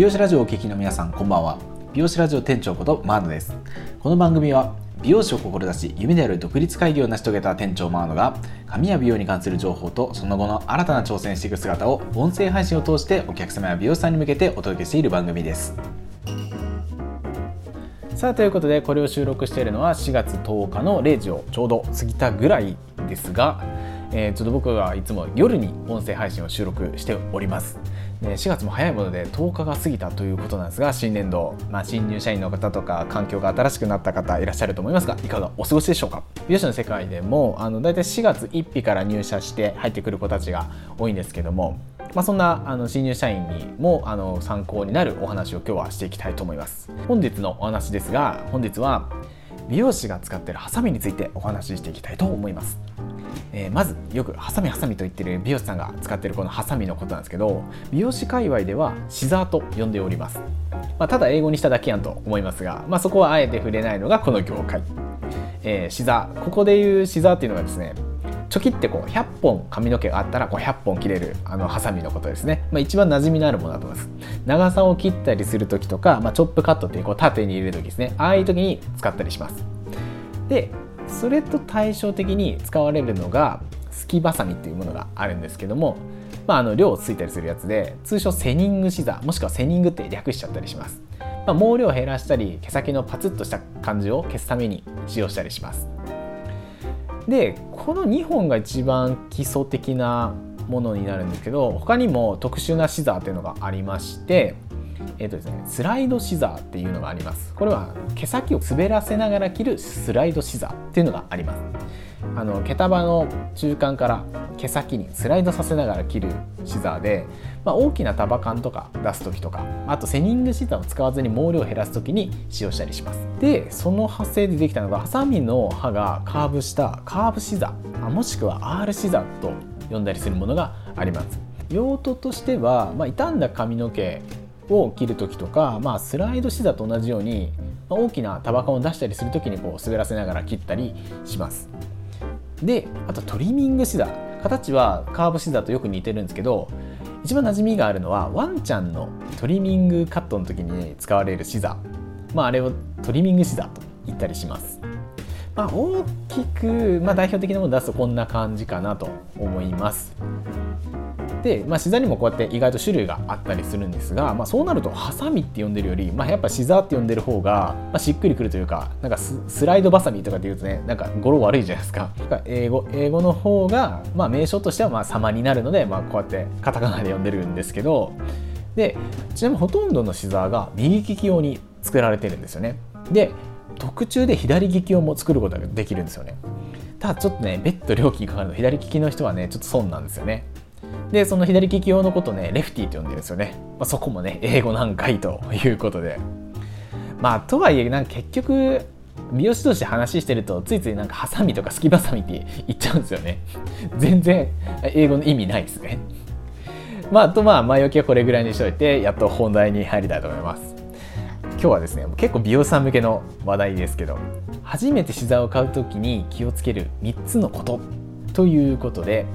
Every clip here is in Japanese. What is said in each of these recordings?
美容師ラジオをお聞きの皆さんこんばんは。美容師ラジオ店長ことマーノです。この番組は美容師を志し夢である独立会議を成し遂げた店長マーノが髪や美容に関する情報とその後の新たな挑戦していく姿を音声配信を通してお客様や美容師さんに向けてお届けしている番組です。さあということでこれを収録しているのは4月10日の0時をちょうど過ぎたぐらいですがえー、ちょっと僕がいつも夜に音声配信を収録しております。4月も早いもので10日が過ぎたということなんですが新年度、まあ、新入社員の方とか環境が新しくなった方いらっしゃると思いますがいかがお過ごしでしょうか？美容師の世界でもあの大体4月1日から入社して入ってくる子たちが多いんですけどもまあ、そんなあの新入社員にもあの参考になるお話を今日はしていきたいと思います。本日のお話ですが本日は美容師が使ってるハサミについてお話ししていきたいと思います。えー、まずよくハサミハサミと言ってる美容師さんが使ってるこのハサミのことなんですけど美容師界隈ではシザーと呼んでおります、まあ、ただ英語にしただけやんと思いますが、まあ、そこはあえて触れないのがこの業界、えー、シザーここでいうシザーっていうのがですねチョキってこう100本髪の毛があったらこう100本切れるあのハサミのことですね、まあ、一番馴染みのあるものだと思います。長さを切ったりする時とか、まあ、チョップカットっていうこう縦に入れる時ですね。ああいう時に使ったりします。でそれと対照的に使われるのがすきばさみっていうものがあるんですけども、まあ、あの量をついたりするやつで通称セニングシザーもしくはセニングって略しちゃったりします、まあ、毛量を減らしたり毛先のパツッとした感じを消すために使用したりします。でこの2本が一番基礎的なものになるんですけど他にも特殊なシザーっていうのがありましてえーとですね、スライドシザーっていうのがあります。これは毛先を滑らせながら切るスライドシザーっていうのがあります。あの毛束の中間から毛先にスライドさせながら切るシザーで、まあ、大きな束感とか出す時とかあとセニングシザーを使わずに毛量を減らす時に使用したりします。でその派生でできたのがハサミの刃がカーブしたカーブシザーもしくは R シザーと呼んだりするものがあります。用途としては、まあ、傷んだ髪の毛を切る時とか、まあ、スライドシザーと同じように大きな束感を出したりする時にこう滑らせながら切ったりします。であとトリミングシザー形はカーブシザーとよく似てるんですけど一番馴染みがあるのはワンちゃんのトリミングカットの時に使われるシザー、まあ、あれをトリミングシザーと言ったりします。まあ、大きく、まあ、代表的なものを出すとこんな感じかなと思います。で、まあ、シザにもこうやって意外と種類があったりするんですが、まあ、そうなるとハサミって呼んでるより、まあ、やっぱシザーって呼んでる方が、まあ、しっくりくるというかなんかスライドバサミとかって言うとねなんか語呂悪いじゃないですか。英語英語の方が、まあ、名称としてはまあ様になるので、まあ、こうやってカタカナで呼んでるんですけどでちなみにほとんどのシザーが右利き用に作られてるんですよね。で特注で左利き用も作ることができるんですよね。ただちょっとね別途料金かかるの左利きの人はねちょっと損なんですよね。でその左利き用のことねレフティって呼んでるんですよね、まあ、そこもね英語なんかいということで。まあとはいえなんか結局美容師同士で話してるとついついなんかハサミとかすきばさみって言っちゃうんですよね。全然英語の意味ないですね。まあとまあ前置きはこれぐらいにしといてやっと本題に入りたいと思います。今日はですね結構美容師さん向けの話題ですけど初めて資材を買う時に気をつける3つのことということで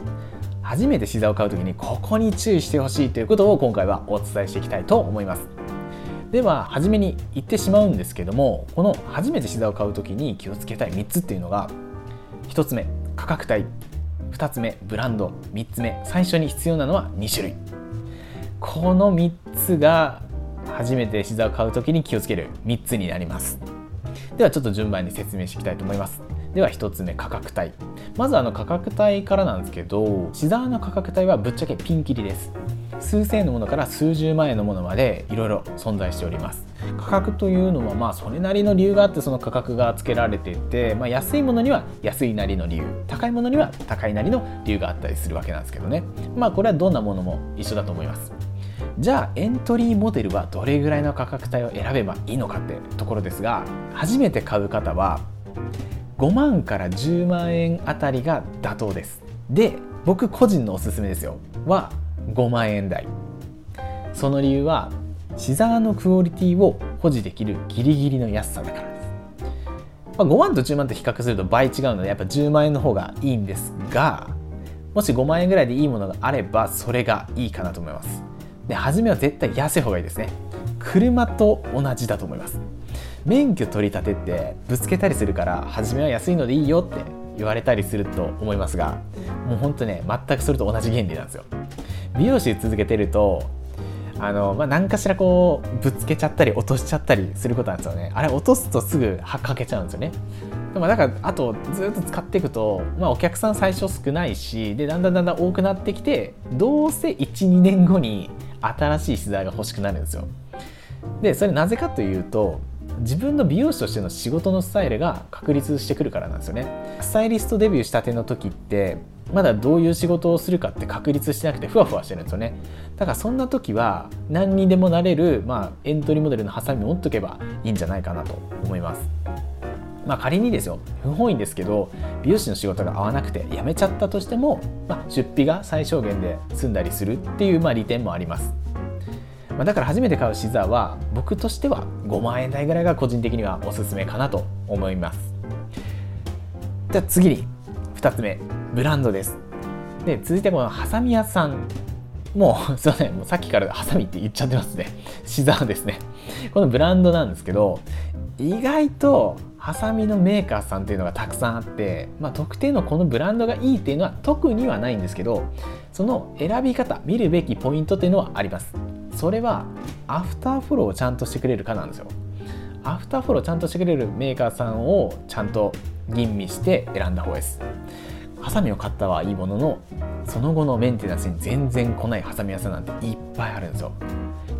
初めて資材を買う時にここに注意してほしいということを今回はお伝えしていきたいと思います。では初めに言ってしまうんですけどもこの初めて資材を買う時に気をつけたい3つっていうのが1つ目価格帯。2つ目ブランド。3つ目最初に必要なのは2種類。この3つが初めて資材を買う時に気をつける3つになります。ではちょっと順番に説明していきたいと思います。では1つ目価格帯。まずあの価格帯からなんですけどシザーの価格帯はぶっちゃけピンキリです。数千円のものから数十万円のものまでいろいろ存在しております。価格というのはまあそれなりの理由があってその価格がつけられていて、まあ、安いものには安いなりの理由。高いものには高いなりの理由があったりするわけなんですけどね。まあこれはどんなものも一緒だと思います。じゃあエントリーモデルはどれぐらいの価格帯を選べばいいのかってところですが初めて買う方は5万から10万円あたりが妥当です。で僕個人のおすすめですよ。は5万円台。その理由はシザーのクオリティを保持できるギリギリの安さだからです、まあ、5万と10万と比較すると倍違うのでやっぱ10万円の方がいいんですがもし5万円ぐらいでいいものがあればそれがいいかなと思います。で初めは絶対安い方がいいですね。車と同じだと思います。免許取り立てってぶつけたりするから初めは安いのでいいよって言われたりすると思いますがもうほんとね全くそれと同じ原理なんですよ。美容師続けてるとあの、まあ、何かしらこうぶつけちゃったり落としちゃったりすることなんですよね。あれ落とすとすぐはっかけちゃうんですよね。でもだからあとずっと使っていくと、まあ、お客さん最初少ないしでだんだんだんだん多くなってきてどうせ12年後に新しい資材が欲しくなるんですよ。でそれなぜかというと自分の美容師としての仕事のスタイルが確立してくるからなんですよね。スタイリストデビューしたての時ってまだどういう仕事をするかって確立してなくてふわふわしてるんですよね。だからそんな時は何にでもなれる、まあ、エントリーモデルのハサミを持っとけばいいんじゃないかなと思います。まあ仮にですよ不本意ですけど美容師の仕事が合わなくて辞めちゃったとしても、まあ、出費が最小限で済んだりするっていうまあ利点もあります。まあ、だから初めて買うシザーは僕としては5万円台ぐらいが個人的にはおすすめかなと思います。じゃあ次に2つ目ブランドです。で続いてこのハサミ屋さんもう すいませんもうさっきからハサミって言っちゃってますね。シザーですね。このブランドなんですけど意外とハサミのメーカーさんっていうのがたくさんあって、まあ、特定のこのブランドがいいっていうのは特にはないんですけどその選び方見るべきポイントっていうのはあります。それはアフターフォローをちゃんとしてくれるかなんですよ。アフターフォローちゃんとしてくれるメーカーさんをちゃんと吟味して選んだ方です。ハサミを買ったはいいもののその後のメンテナンスに全然来ないハサミ屋さんなんていっぱいあるんですよ。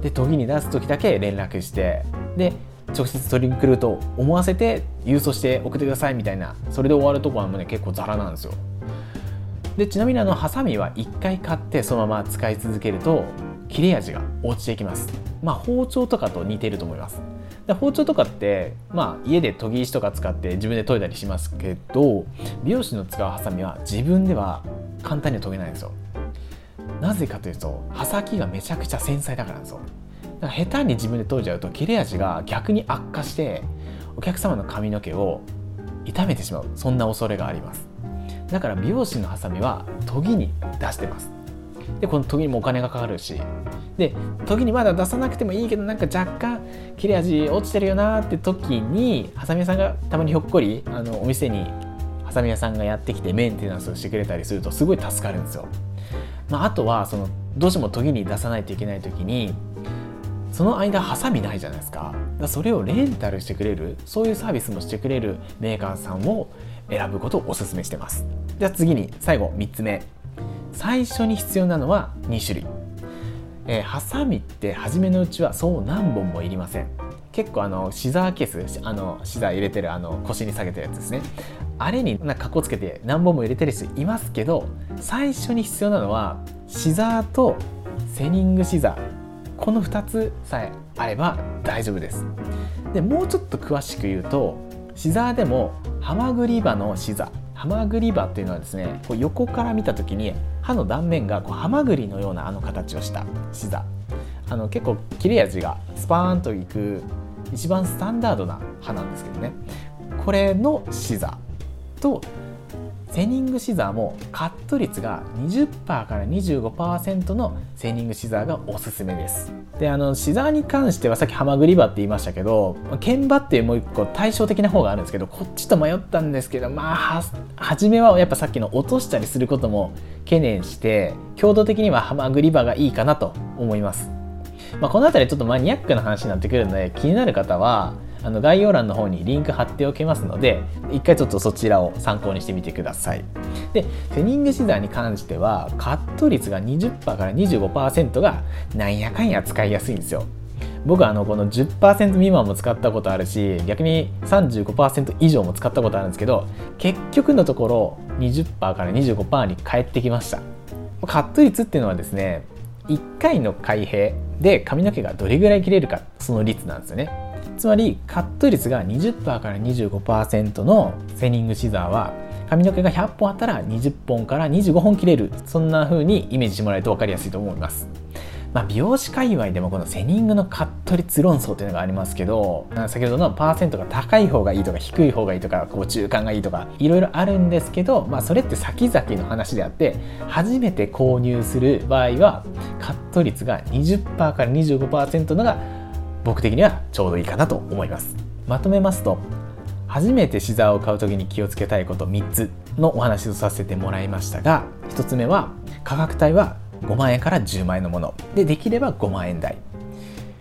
で時に出す時だけ連絡してで直接取りに来ると思わせて郵送して送ってくださいみたいなそれで終わるとこはもうね結構ザラなんですよ。でちなみにあのハサミは1回買ってそのまま使い続けると切れ味が落ちていきます。まあ包丁とかと似てると思います。で包丁とかって、まあ、家で研ぎ石とか使って自分で研いだりしますけど美容師の使うハサミは自分では簡単には研げないんですよ。なぜかというと刃先がめちゃくちゃ繊細だからなんですよ。だから下手に自分で研いじゃうと切れ味が逆に悪化してお客様の髪の毛を傷めてしまう。そんな恐れがあります。だから美容師のハサミは研ぎに出してます。でこの研ぎにもお金がかかるし。で研ぎにまだ出さなくてもいいけどなんか若干切れ味落ちてるよなって時にハサミ屋さんがたまにひょっこりあのお店にハサミ屋さんがやってきてメンテナンスをしてくれたりするとすごい助かるんですよ。まあ、あとはそのどうしても研ぎに出さないといけない時にその間ハサミないじゃないですか。かそれをレンタルしてくれるそういうサービスもしてくれるメーカーさんを選ぶことをお勧めしてます。じゃあ次に最後3つ目。最初に必要なのは2種類。えー、ハサミって初めのうちはそう何本もいりません。結構あのシザーケースあのシザー入れてるあの腰に下げてるやつですね。あれになんかこつけて何本も入れてる人いますけど最初に必要なのはシザーとセニングシザー。この2つさえあれば大丈夫です。でもうちょっと詳しく言うとシザーでもハマグリ刃のシザー。ハマグリ刃っていうのはですねこう横から見た時に歯の断面がこうハマグリのようなあの形をしたシザ。ーあの結構切れ味がスパーンといく一番スタンダードな歯なんですけどね。これのシザーとセニングシザーもカット率が20%から25%のセニングシザーがおすすめです。であのシザーに関してはさっきハマグリ刃って言いましたけど剣刃っていうもう一個対照的な方があるんですけどこっちと迷ったんですけどまあ初めはやっぱさっきの落としたりすることも懸念して強度的にはハマグリ刃がいいかなと思います、まあ、この辺りちょっとマニアックな話になってくるので気になる方はあの概要欄の方にリンク貼っておきますので一回ちょっとそちらを参考にしてみてください。でセニングシザーに関してはカット率が20%から25%がなんやかんや使いやすいんですよ。僕はあのこの10%未満も使ったことあるし逆に35%以上も使ったことあるんですけど結局のところ20%から25%に返ってきました。カット率っていうのはですね1回の開閉で髪の毛がどれぐらい切れるかその率なんですよね。つまりカット率が20%から25%のセニングシザーは髪の毛が100本あったら20本から25本切れるそんな風にイメージしてもらえると分かりやすいと思います。まあ、美容師界隈でもこのセニングのカット率論争というのがありますけど先ほどのパーセントが高い方がいいとか低い方がいいとかこう中間がいいとかいろいろあるんですけど、まあ、それって先々の話であって初めて購入する場合はカット率が20%から25%のが僕的にはちょうどいいかなと思います。まとめますと初めてシザーを買う時に気をつけたいこと3つのお話をさせてもらいましたが1つ目は価格帯は5万円から10万円のもの。でできれば5万円台。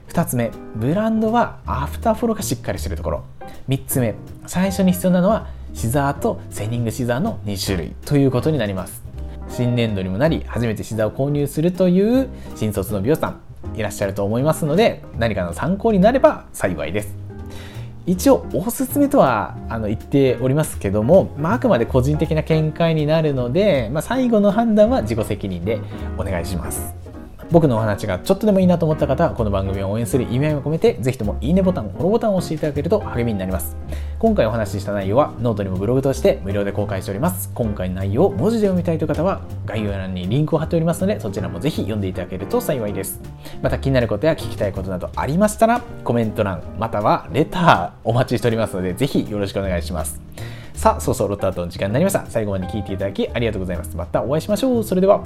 2つ目ブランドはアフターフォローがしっかりしてるところ。3つ目最初に必要なのはシザーとセニングシザーの2種類。ということになります。新年度にもなり初めてシザーを購入するという新卒の美容さん。いらっしゃると思いますので何かの参考になれば幸いです一応おすすめとはあの言っておりますけども、まあ、あくまで個人的な見解になるので、まあ、最後の判断は自己責任でお願いします。僕のお話がちょっとでもいいなと思った方はこの番組を応援する意味合いを込めてぜひともいいねボタンフォローボタンを押していただけると励みになります今回お話しした内容はノートにもブログとして無料で公開しております今回の内容を文字で読みたいという方は概要欄にリンクを貼っておりますのでそちらもぜひ読んでいただけると幸いですまた気になることや聞きたいことなどありましたらコメント欄またはレターお待ちしておりますのでぜひよろしくお願いしますさあ、そろそろロッドアウトの時間になりました。最後まで聞いていただきありがとうございます。またお会いしましょう。それでは。